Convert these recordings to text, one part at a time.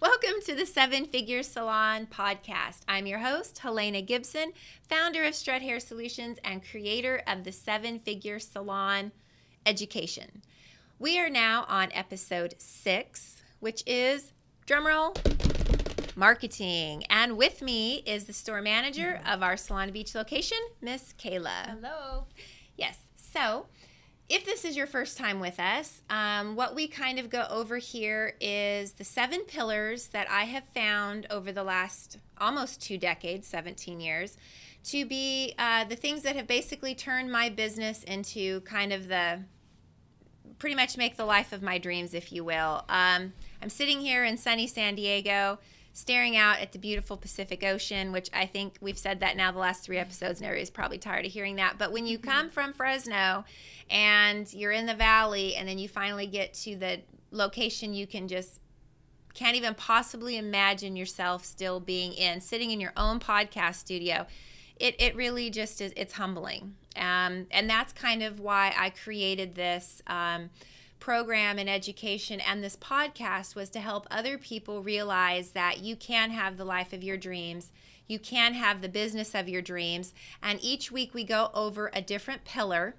Welcome to the Seven Figure Salon podcast. I'm your host, Helena Gibson, founder of Strut Hair Solutions and creator of the Seven Figure Salon Education. We are now on episode six, which is drumroll marketing. And with me is the store manager of our Solana Beach location, Miss Kayla. Hello. Yes. So, if this is your first time with us, um, what we kind of go over here is the seven pillars that I have found over the last almost two decades, 17 years, to be uh, the things that have basically turned my business into kind of the pretty much make the life of my dreams, if you will. Um, I'm sitting here in sunny San Diego staring out at the beautiful Pacific Ocean, which I think we've said that now the last three episodes, and everybody's probably tired of hearing that. But when you Mm-hmm. come from Fresno and you're in the valley, and then you finally get to the location you can just can't even possibly imagine yourself still being in, sitting in your own podcast studio. It, it really just is, it's humbling. Um, and that's kind of why I created this. Um, program and education and this podcast was to help other people realize that you can have the life of your dreams you can have the business of your dreams and each week we go over a different pillar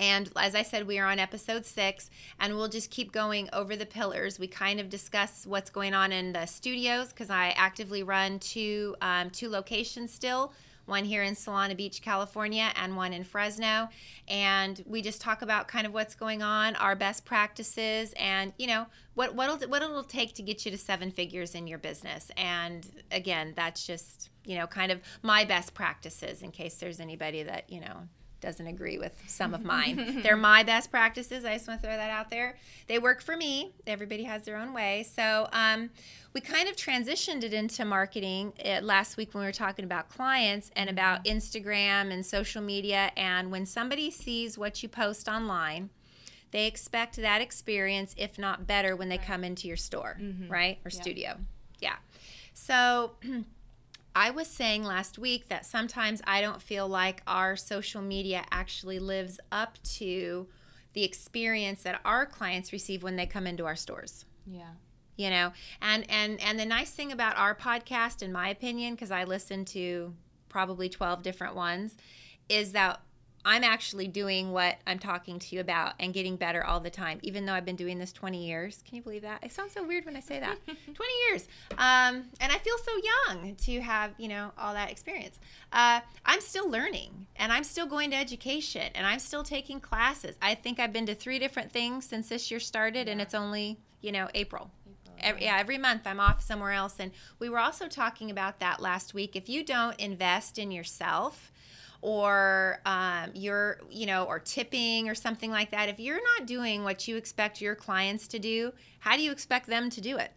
and as I said, we are on episode six, and we'll just keep going over the pillars. We kind of discuss what's going on in the studios because I actively run two um, two locations still. One here in Solana Beach, California, and one in Fresno. And we just talk about kind of what's going on, our best practices, and you know what what it'll, what it'll take to get you to seven figures in your business. And again, that's just you know kind of my best practices in case there's anybody that you know doesn't agree with some of mine. They're my best practices. I just want to throw that out there. They work for me. Everybody has their own way. So um, we kind of transitioned it into marketing uh, last week when we were talking about clients and about Instagram and social media. And when somebody sees what you post online, they expect that experience, if not better, when they come into your store, right? Or studio. Yeah. So I was saying last week that sometimes I don't feel like our social media actually lives up to the experience that our clients receive when they come into our stores Yeah. you know and and and the nice thing about our podcast in my opinion because i listen to probably 12 different ones is that i'm actually doing what i'm talking to you about and getting better all the time even though i've been doing this 20 years. Can you believe that? It sounds so weird when i say that. 20 years. Um, and i feel so young to have you know all that experience. Uh, i'm still learning and i'm still going to education and i'm still taking classes. I think i've been to three different things since this year started and it's only you know april. April, Every, yeah, every month I'm off somewhere else. And we were also talking about that last week. If you don't invest in yourself, or um, you're, you know, or tipping or something like that, if you're not doing what you expect your clients to do, how do you expect them to do it?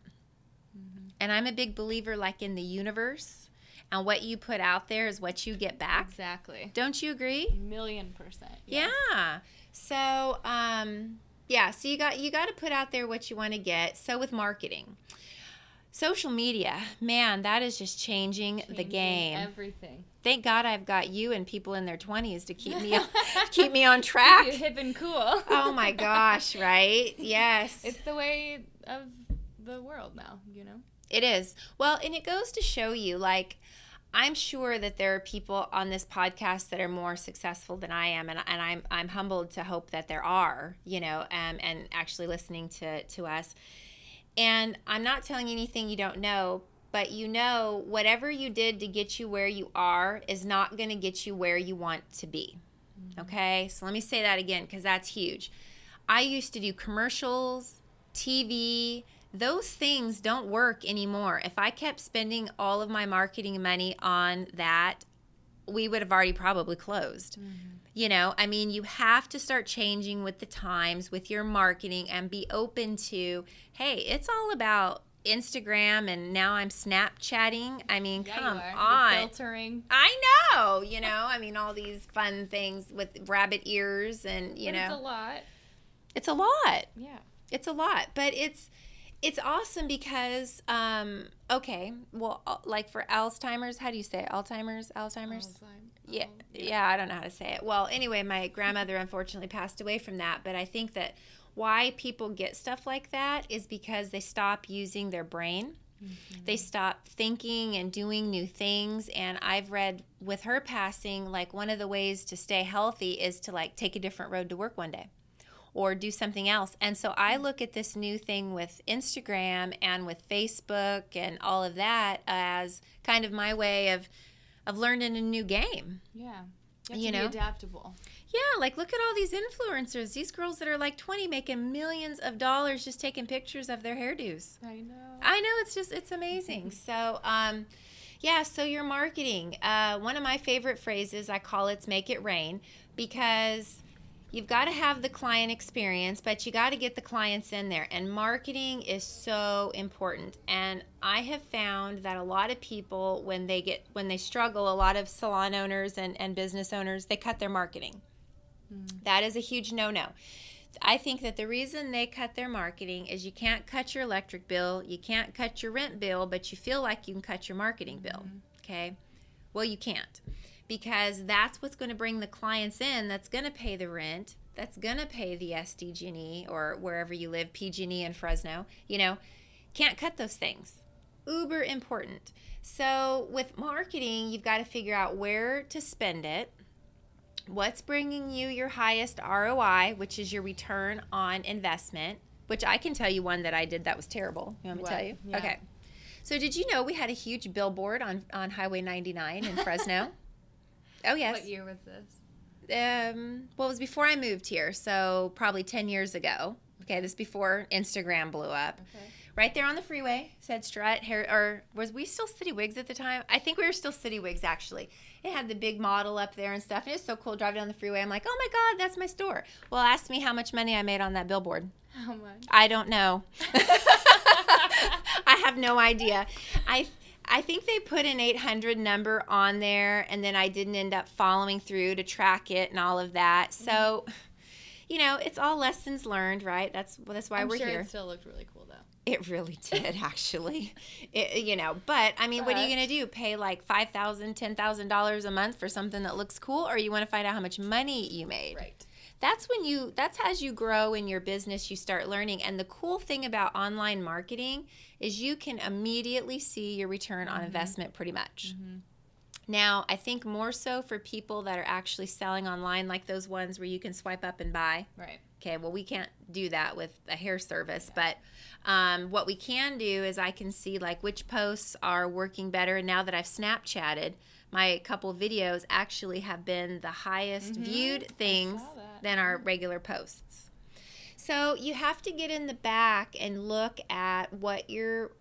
And I'm a big believer, like in the universe, and what you put out there is what you get back. Exactly. Don't you agree? Million percent. Yeah. So, um, yeah. So you got you got to put out there what you want to get. So with marketing, social media, man, that is just changing, the Changing game. Everything. Thank God I've got you and people in their twenties to keep me on, keep me on track. You hip and cool. Oh my gosh! Right? Yes. It's the way of the world now. You know. It is. Well, and it goes to show you, like, I'm sure that there are people on this podcast that are more successful than I am, and, and I'm I'm humbled to hope that there are, you know, um, and actually listening to to us. And I'm not telling you anything you don't know, but you know, whatever you did to get you where you are is not going to get you where you want to be. Mm-hmm. Okay, so let me say that again because that's huge. I used to do commercials, TV, those things don't work anymore. If I kept spending all of my marketing money on that, we would have already probably closed. Mm-hmm. You know, I mean, you have to start changing with the times, with your marketing, and be open to, hey, it's all about Instagram, and now I'm Snapchatting. I mean, Yeah, come are. You're on. filtering. I know, you know, I mean, all these fun things with rabbit ears, and you but know, it's a lot. it's a lot Yeah. it's a lot but it's it's awesome because um okay well uh, like for alzheimer's how do you say it? alzheimer's alzheimer's Alzheimer's. yeah, Al- yeah, I don't know how to say it. Well, anyway, my grandmother unfortunately passed away from that, but I think that why people get stuff like that is because they stop using their brain. They stop thinking and doing new things. And I've read with her passing, like one of the ways to stay healthy is to like take a different road to work one day or do something else. And so I look at this new thing with Instagram and with Facebook and all of that as kind of my way of of learning a new game. Yeah. You, You to know? be adaptable. Yeah, like look at all these influencers. These girls that are like 20 making millions of dollars just taking pictures of their hairdos. I know. I know it's just it's amazing. So, um, yeah. So your marketing. Uh, one of my favorite phrases I call it's "make it rain" because you've got to have the client experience, but you got to get the clients in there. And marketing is so important. And I have found that a lot of people, when they get when they struggle, a lot of salon owners and, and business owners, they cut their marketing. Mm. That is a huge no no. I think that the reason they cut their marketing is you can't cut your electric bill, you can't cut your rent bill, but you feel like you can cut your marketing bill. Mm-hmm. Okay? Well, you can't because that's what's going to bring the clients in that's going to pay the rent, that's going to pay the SDG&E or wherever you live, PG&E in Fresno, you know. Can't cut those things. Uber important. So, with marketing, you've got to figure out where to spend it what's bringing you your highest ROI, which is your return on investment, which I can tell you one that I did that was terrible. You want me to tell you? Yeah. Okay. So did you know we had a huge billboard on, on Highway 99 in Fresno? oh, yes. What year was this? Um, well, it was before I moved here, so probably 10 years ago. Okay, this before Instagram blew up. Okay. Right there on the freeway said Strut hair, or was we still City Wigs at the time? I think we were still City Wigs actually. It had the big model up there and stuff. And it was so cool driving down the freeway. I'm like, oh my God, that's my store. Well, ask me how much money I made on that billboard. How much? I don't know. I have no idea. I I think they put an 800 number on there, and then I didn't end up following through to track it and all of that. Mm-hmm. So, you know, it's all lessons learned, right? That's well, that's why I'm we're sure here. it still looked really cool though. It really did, actually. It, you know, but I mean, what are you going to do? Pay like five thousand, ten thousand dollars a month for something that looks cool, or you want to find out how much money you made? Right. That's when you. That's as you grow in your business, you start learning. And the cool thing about online marketing is you can immediately see your return on investment, pretty much. Now, I think more so for people that are actually selling online, like those ones where you can swipe up and buy. Right. Okay, well, we can't do that with a hair service, but um, what we can do is I can see like which posts are working better. And now that I've Snapchatted, my couple videos actually have been the highest viewed things than our regular posts. So you have to get in the back and look at what you're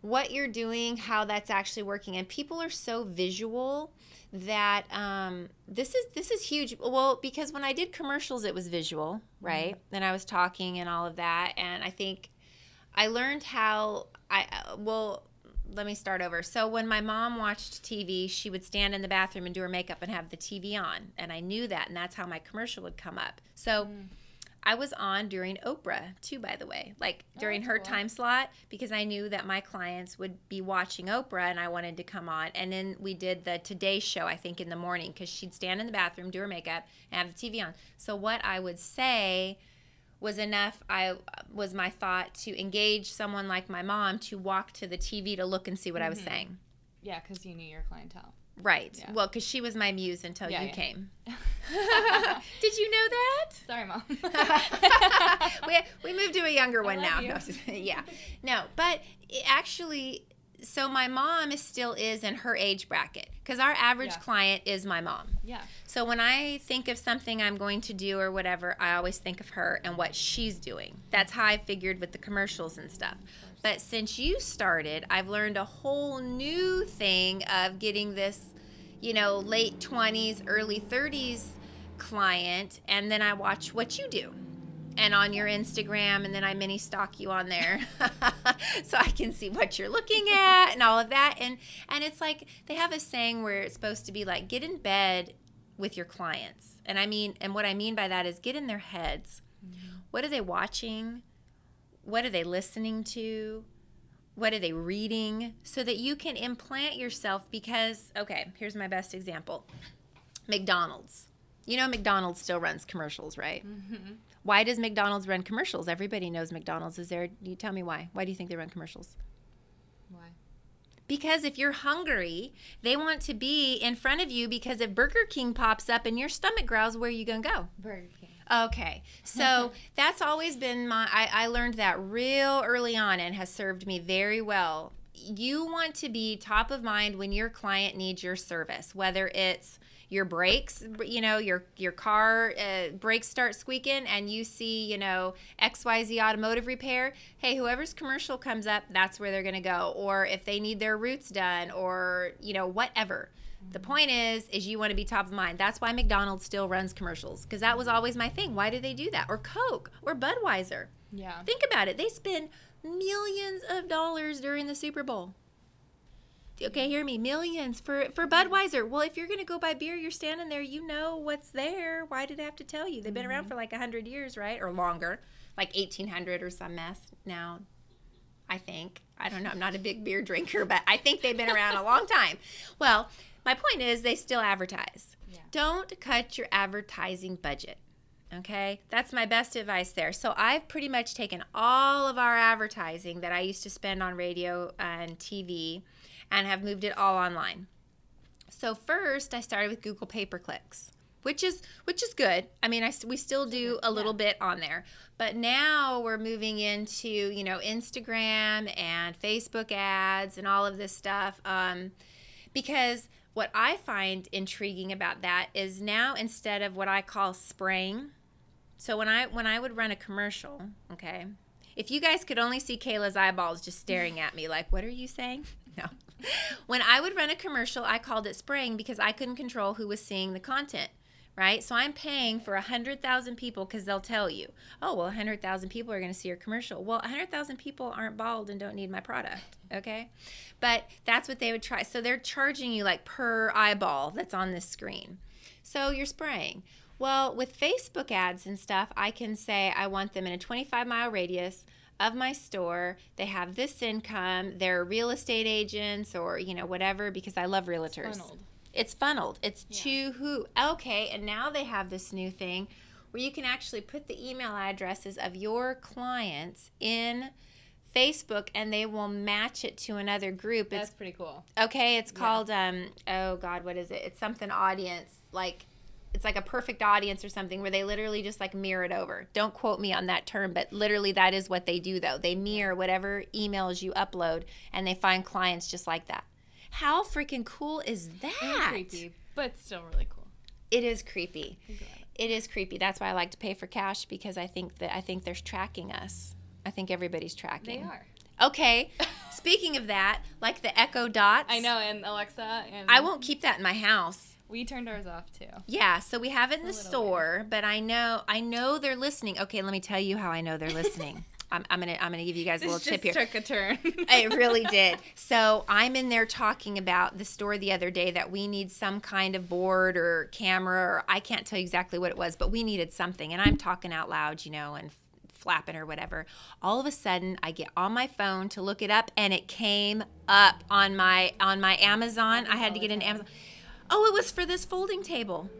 what you're doing, how that's actually working. And people are so visual that um, this is this is huge. Well, because when I did commercials, it was visual, right? And I was talking and all of that. And I think I learned how I uh, well. Let me start over. So when my mom watched TV, she would stand in the bathroom and do her makeup and have the TV on, and I knew that, and that's how my commercial would come up. So. I was on during Oprah too, by the way, like oh, during that's her cool. time slot, because I knew that my clients would be watching Oprah and I wanted to come on. And then we did the Today Show, I think, in the morning, because she'd stand in the bathroom, do her makeup, and have the TV on. So what I would say was enough. I was my thought to engage someone like my mom to walk to the TV to look and see what I was mm-hmm. saying. Yeah, because you knew your clientele. Right. Yeah. Well, because she was my muse until Yeah, you yeah. came. Did you know that? Sorry, mom. we, we moved to a younger one now. No, yeah. No, but it actually, so my mom is still is in her age bracket because our average Yeah. client is my mom. yeah. So when I think of something I'm going to do or whatever, I always think of her and what she's doing. That's how I figured with the commercials and stuff. But since you started, I've learned a whole new thing of getting this, you know, late 20s, early 30s client, and then I watch what you do. And on your Instagram, and then I mini stalk you on there, so I can see what you're looking at and all of that. And and it's like they have a saying where it's supposed to be like get in bed with your clients. And I mean, and what I mean by that is get in their heads. What are they watching? What are they listening to? What are they reading? So that you can implant yourself because, okay, here's my best example McDonald's. You know, McDonald's still runs commercials, right? Mm-hmm. Why does McDonald's run commercials? Everybody knows McDonald's is there. You tell me why. Why do you think they run commercials? Why? Because if you're hungry, they want to be in front of you because if Burger King pops up and your stomach growls, where are you going to go? Burger King. Okay. So that's always been my, I, I learned that real early on and has served me very well. You want to be top of mind when your client needs your service, whether it's your brakes, you know, your your car uh, brakes start squeaking and you see, you know, XYZ automotive repair, hey, whoever's commercial comes up, that's where they're going to go. Or if they need their roots done or, you know, whatever. The point is, is you want to be top of mind. That's why McDonald's still runs commercials because that was always my thing. Why do they do that? Or Coke or Budweiser. Yeah. Think about it. They spend millions of dollars during the Super Bowl. Okay, hear me. Millions for for Budweiser. Well, if you're going to go buy beer, you're standing there, you know what's there. Why did I have to tell you? They've been around mm-hmm. for like 100 years, right? Or longer. Like 1800 or some mess now. I think. I don't know. I'm not a big beer drinker, but I think they've been around a long time. Well, my point is they still advertise. Yeah. Don't cut your advertising budget. Okay, that's my best advice there. So I've pretty much taken all of our advertising that I used to spend on radio and TV and have moved it all online. So first I started with Google pay per clicks, which is which is good. I mean, I we still do a little bit on there, but now we're moving into you know Instagram and Facebook ads and all of this stuff. Um, because what I find intriguing about that is now instead of what I call spraying. So when I when I would run a commercial, okay, if you guys could only see Kayla's eyeballs just staring at me like, what are you saying? No. When I would run a commercial, I called it spraying because I couldn't control who was seeing the content, right? So I'm paying for a 100,000 people because they'll tell you, oh, well, a 100,000 people are going to see your commercial. Well, a 100,000 people aren't bald and don't need my product, okay? But that's what they would try. So they're charging you like per eyeball that's on this screen. So you're spraying. Well, with Facebook ads and stuff, I can say I want them in a 25 mile radius of my store. They have this income. They're real estate agents or, you know, whatever because I love realtors. Funneled. It's funneled. It's Yeah. to who? Okay, and now they have this new thing where you can actually put the email addresses of your clients in Facebook and they will match it to another group. That's It's pretty cool. okay, it's Yeah. called um oh god, what is it? It's something audience like it's like a perfect audience or something where they literally just like mirror it over. Don't quote me on that term, but literally that is what they do though. They mirror whatever emails you upload and they find clients just like that. How freaking cool is And that? creepy, but still really cool. It is creepy. It is creepy. That's why I like to pay for cash because I think that I think they're tracking us. I think everybody's tracking. They are. Okay. Speaking of that, like the Echo Dots. I know, and Alexa and I won't keep that in my house. We turned ours off too. Yeah, so we have it in the It's a little store, but I know I know they're listening. Okay, let me tell you how I know they're listening. I'm, I'm gonna I'm gonna give you guys a little tip here. took a turn. it really did. So I'm in there talking about the store the other day that we need some kind of board or camera or I can't tell you exactly what it was, but we needed something. And I'm talking out loud, you know, and flapping or whatever. All of a sudden I get on my phone to look it up and it came up on my on my Amazon. I had to get into Amazon. Oh, it was for this folding table.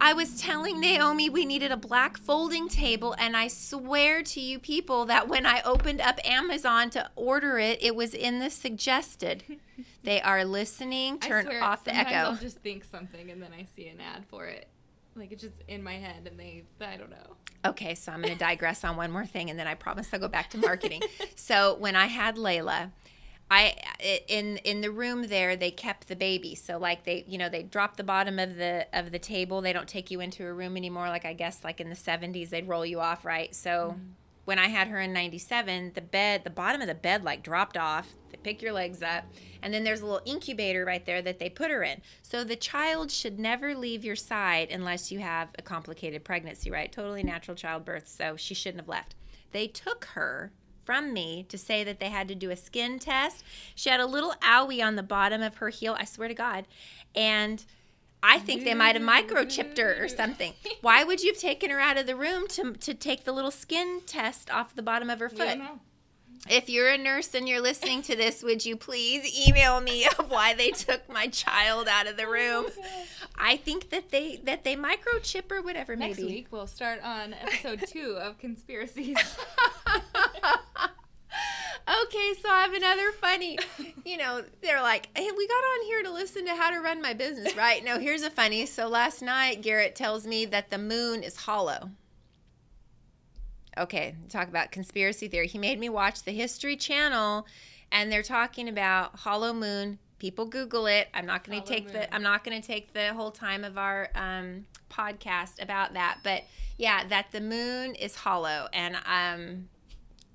I was telling Naomi we needed a black folding table, and I swear to you people that when I opened up Amazon to order it, it was in the suggested. They are listening. Turn swear, off the echo. I'll just think something and then I see an ad for it. Like it's just in my head and they I don't know. Okay, so I'm going to digress on one more thing, and then I promise I'll go back to marketing. so when I had Layla, I in in the room there they kept the baby. So like they you know they drop the bottom of the of the table. They don't take you into a room anymore. Like I guess like in the 70s they'd roll you off, right? So. Mm-hmm. When I had her in 97, the bed, the bottom of the bed like dropped off. They pick your legs up, and then there's a little incubator right there that they put her in. So the child should never leave your side unless you have a complicated pregnancy, right? Totally natural childbirth, so she shouldn't have left. They took her from me to say that they had to do a skin test. She had a little owie on the bottom of her heel, I swear to God. And I think they might have microchipped her or something. Why would you have taken her out of the room to, to take the little skin test off the bottom of her foot? If you're a nurse and you're listening to this, would you please email me of why they took my child out of the room? I think that they that they microchip or whatever. Next maybe. week we'll start on episode two of conspiracies. okay, so I have another funny. You know, they're like, "Hey, we got on here to listen to how to run my business, right?" No, here's a funny. So last night, Garrett tells me that the moon is hollow. Okay, talk about conspiracy theory. He made me watch the History Channel, and they're talking about hollow moon. People Google it. I'm not going to take moon. the. I'm not going to take the whole time of our um, podcast about that, but yeah, that the moon is hollow, and um,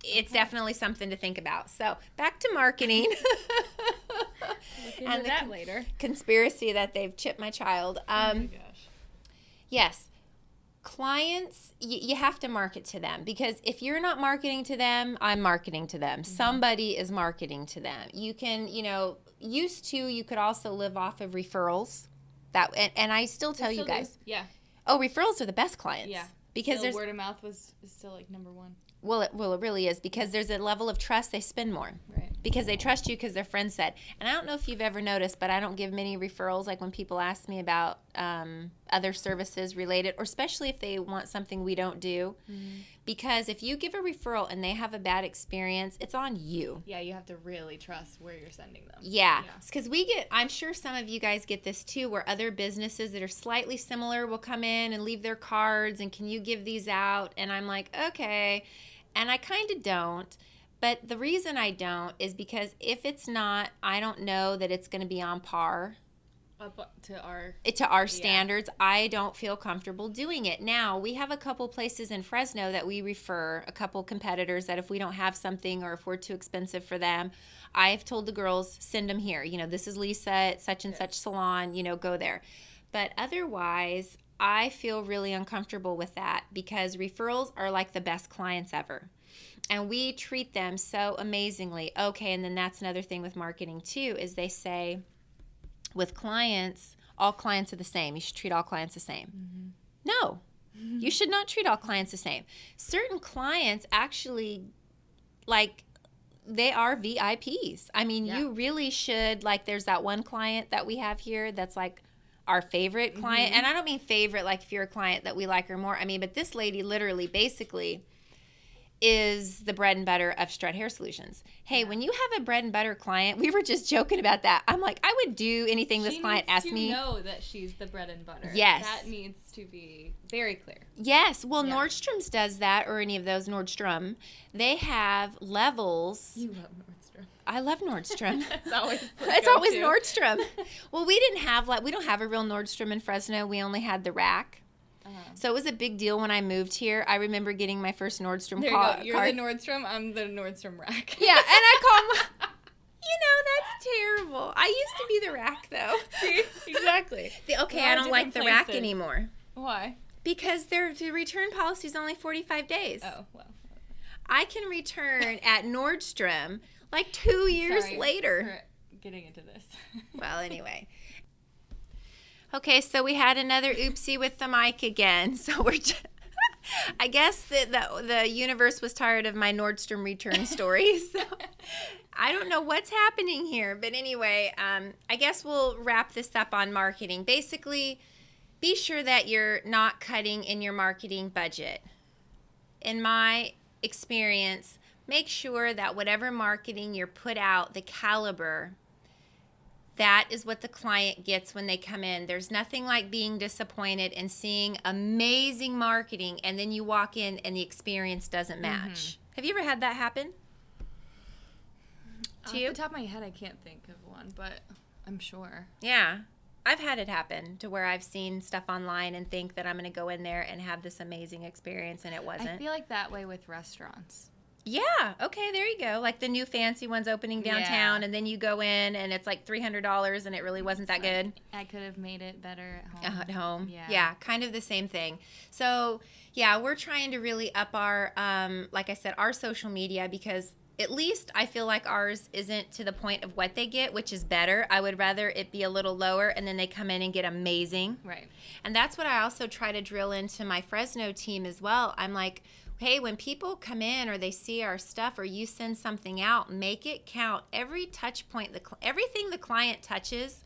it's definitely something to think about. So back to marketing. And the that con- later. Conspiracy that they've chipped my child. oh my Um, gosh. yes, clients, y- you have to market to them because if you're not marketing to them, I'm marketing to them. Somebody is marketing to them. You can, you know, used to, you could also live off of referrals. That and, and I still tell you Still do. guys, Yeah. oh, referrals are the best clients. Yeah. because word of mouth was still like number one. Well, it, well, it really is because there's a level of trust. They spend more. Right. because they trust you because their friend said. And I don't know if you've ever noticed, but I don't give many referrals. Like when people ask me about um, other services related, or especially if they want something we don't do, because if you give a referral and they have a bad experience, it's on you. Yeah, you have to really trust where you're sending them. Yeah, Yeah. because we get. I'm sure some of you guys get this too, where other businesses that are slightly similar will come in and leave their cards, and can you give these out? And I'm like, okay, and I kind of don't. But the reason I don't is because if it's not, I don't know that it's going to be on par Up to our to our standards. I don't feel comfortable doing it. Now, we have a couple places in Fresno that we refer, a couple competitors that if we don't have something or if we're too expensive for them, I've told the girls, send them here. You know, this is Lisa at such and such salon, you know, go there. But otherwise, I feel really uncomfortable with that because referrals are like the best clients ever. And we treat them so amazingly. Okay, and then that's another thing with marketing too is they say with clients, all clients are the same. You should treat all clients the same. Mm-hmm. No, mm-hmm. you should not treat all clients the same. Certain clients actually, like, they are VIPs. I mean, Yeah. you really should, like, there's that one client that we have here that's like our favorite client. Mm-hmm. And I don't mean favorite, like, if you're a client that we like her more. I mean, but this lady literally basically is the bread and butter of Strut Hair Solutions. Hey, when you have a bread and butter client, we were just joking about that. I'm like, I would do anything this client asked me. know that she's the bread and butter. Yes. That needs to be very clear. Yes, well, Yeah. Nordstrom's does that, or any of those Nordstrom. They have levels. You love Nordstrom. I love Nordstrom. it's always it's always. Nordstrom. Well, we didn't have like we don't have a real Nordstrom in Fresno. We only had the rack. Uh-huh. So it was a big deal when I moved here. I remember getting my first Nordstrom There you ca- go. You're card. the Nordstrom. I'm the Nordstrom rack. yeah, and I call my. You know that's terrible. I used to be the rack though. See? Exactly. The- okay, I don't like the different rack anymore Why? because their the return policy is only forty five days. Oh well. I can return at Nordstrom like two years Sorry later. getting into this. Well, anyway. Okay, so we had another oopsie with the mic again. So we're just, I guess that the, the universe was tired of my Nordstrom return stories. So I don't know what's happening here. But anyway, um, I guess we'll wrap this up on marketing. Basically, be sure that you're not cutting in your marketing budget. In my experience, make sure that whatever marketing you're put out, the caliber, that is what the client gets when they come in. There's nothing like being disappointed and seeing amazing marketing and then you walk in and the experience doesn't mm-hmm. match. Have you ever had that happen? To Off you? the top of my head, I can't think of one, but I'm sure. Yeah. I've had it happen to where I've seen stuff online and think that I'm going to go in there and have this amazing experience and it wasn't. I feel like that way with restaurants. Yeah. Okay, there you go. Like the new fancy ones opening downtown Yeah. and then you go in and it's like $300 and it really wasn't that good. I could have made it better at home. at home. Yeah. Yeah. kind of the same thing. So, yeah, we're trying to really up our, um, like I said, our social media because at least I feel like ours isn't to the point of what they get, which is better. I would rather it be a little lower and then they come in and get amazing. Right. And that's what I also try to drill into my Fresno team as well. I'm like, hey, when people come in or they see our stuff or you send something out, make it count. Every touch point, the everything the client touches.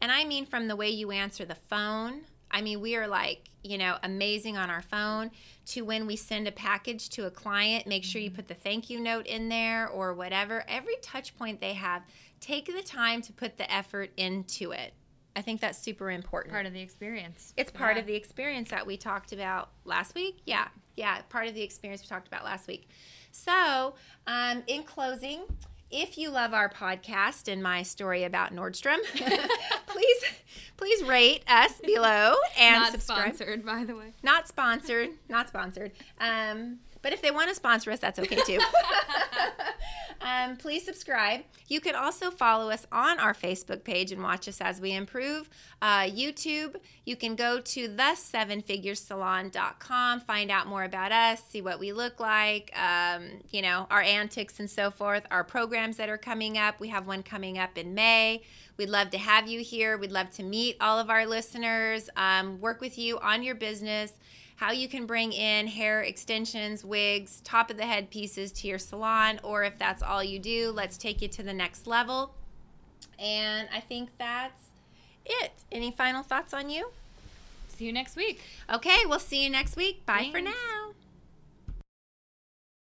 And I mean from the way you answer the phone. I mean, we are like, you know, amazing on our phone to when we send a package to a client, make sure you mm-hmm. put the thank you note in there or whatever. Every touch point they have, take the time to put the effort into it. I think that's super important. Part of the experience. It's part Yeah. of the experience that we talked about last week. Yeah, yeah, part of the experience we talked about last week. So, um, in closing, if you love our podcast and my story about Nordstrom, please, please rate us below and Not subscribe. sponsored, by the way. Not sponsored. Not sponsored. Um, but if they want to sponsor us, that's okay too. um, please subscribe. You can also follow us on our Facebook page and watch us as we improve. Uh, YouTube, you can go to the7figuresalon.com, find out more about us, see what we look like, um, you know, our antics and so forth, our programs that are coming up. We have one coming up in May. We'd love to have you here. We'd love to meet all of our listeners, um, work with you on your business, how you can bring in hair extensions, wigs, top of the head pieces to your salon, or if that's all you do, let's take you to the next level. And I think that's it. Any final thoughts on you? See you next week. Okay, we'll see you next week. Bye for now.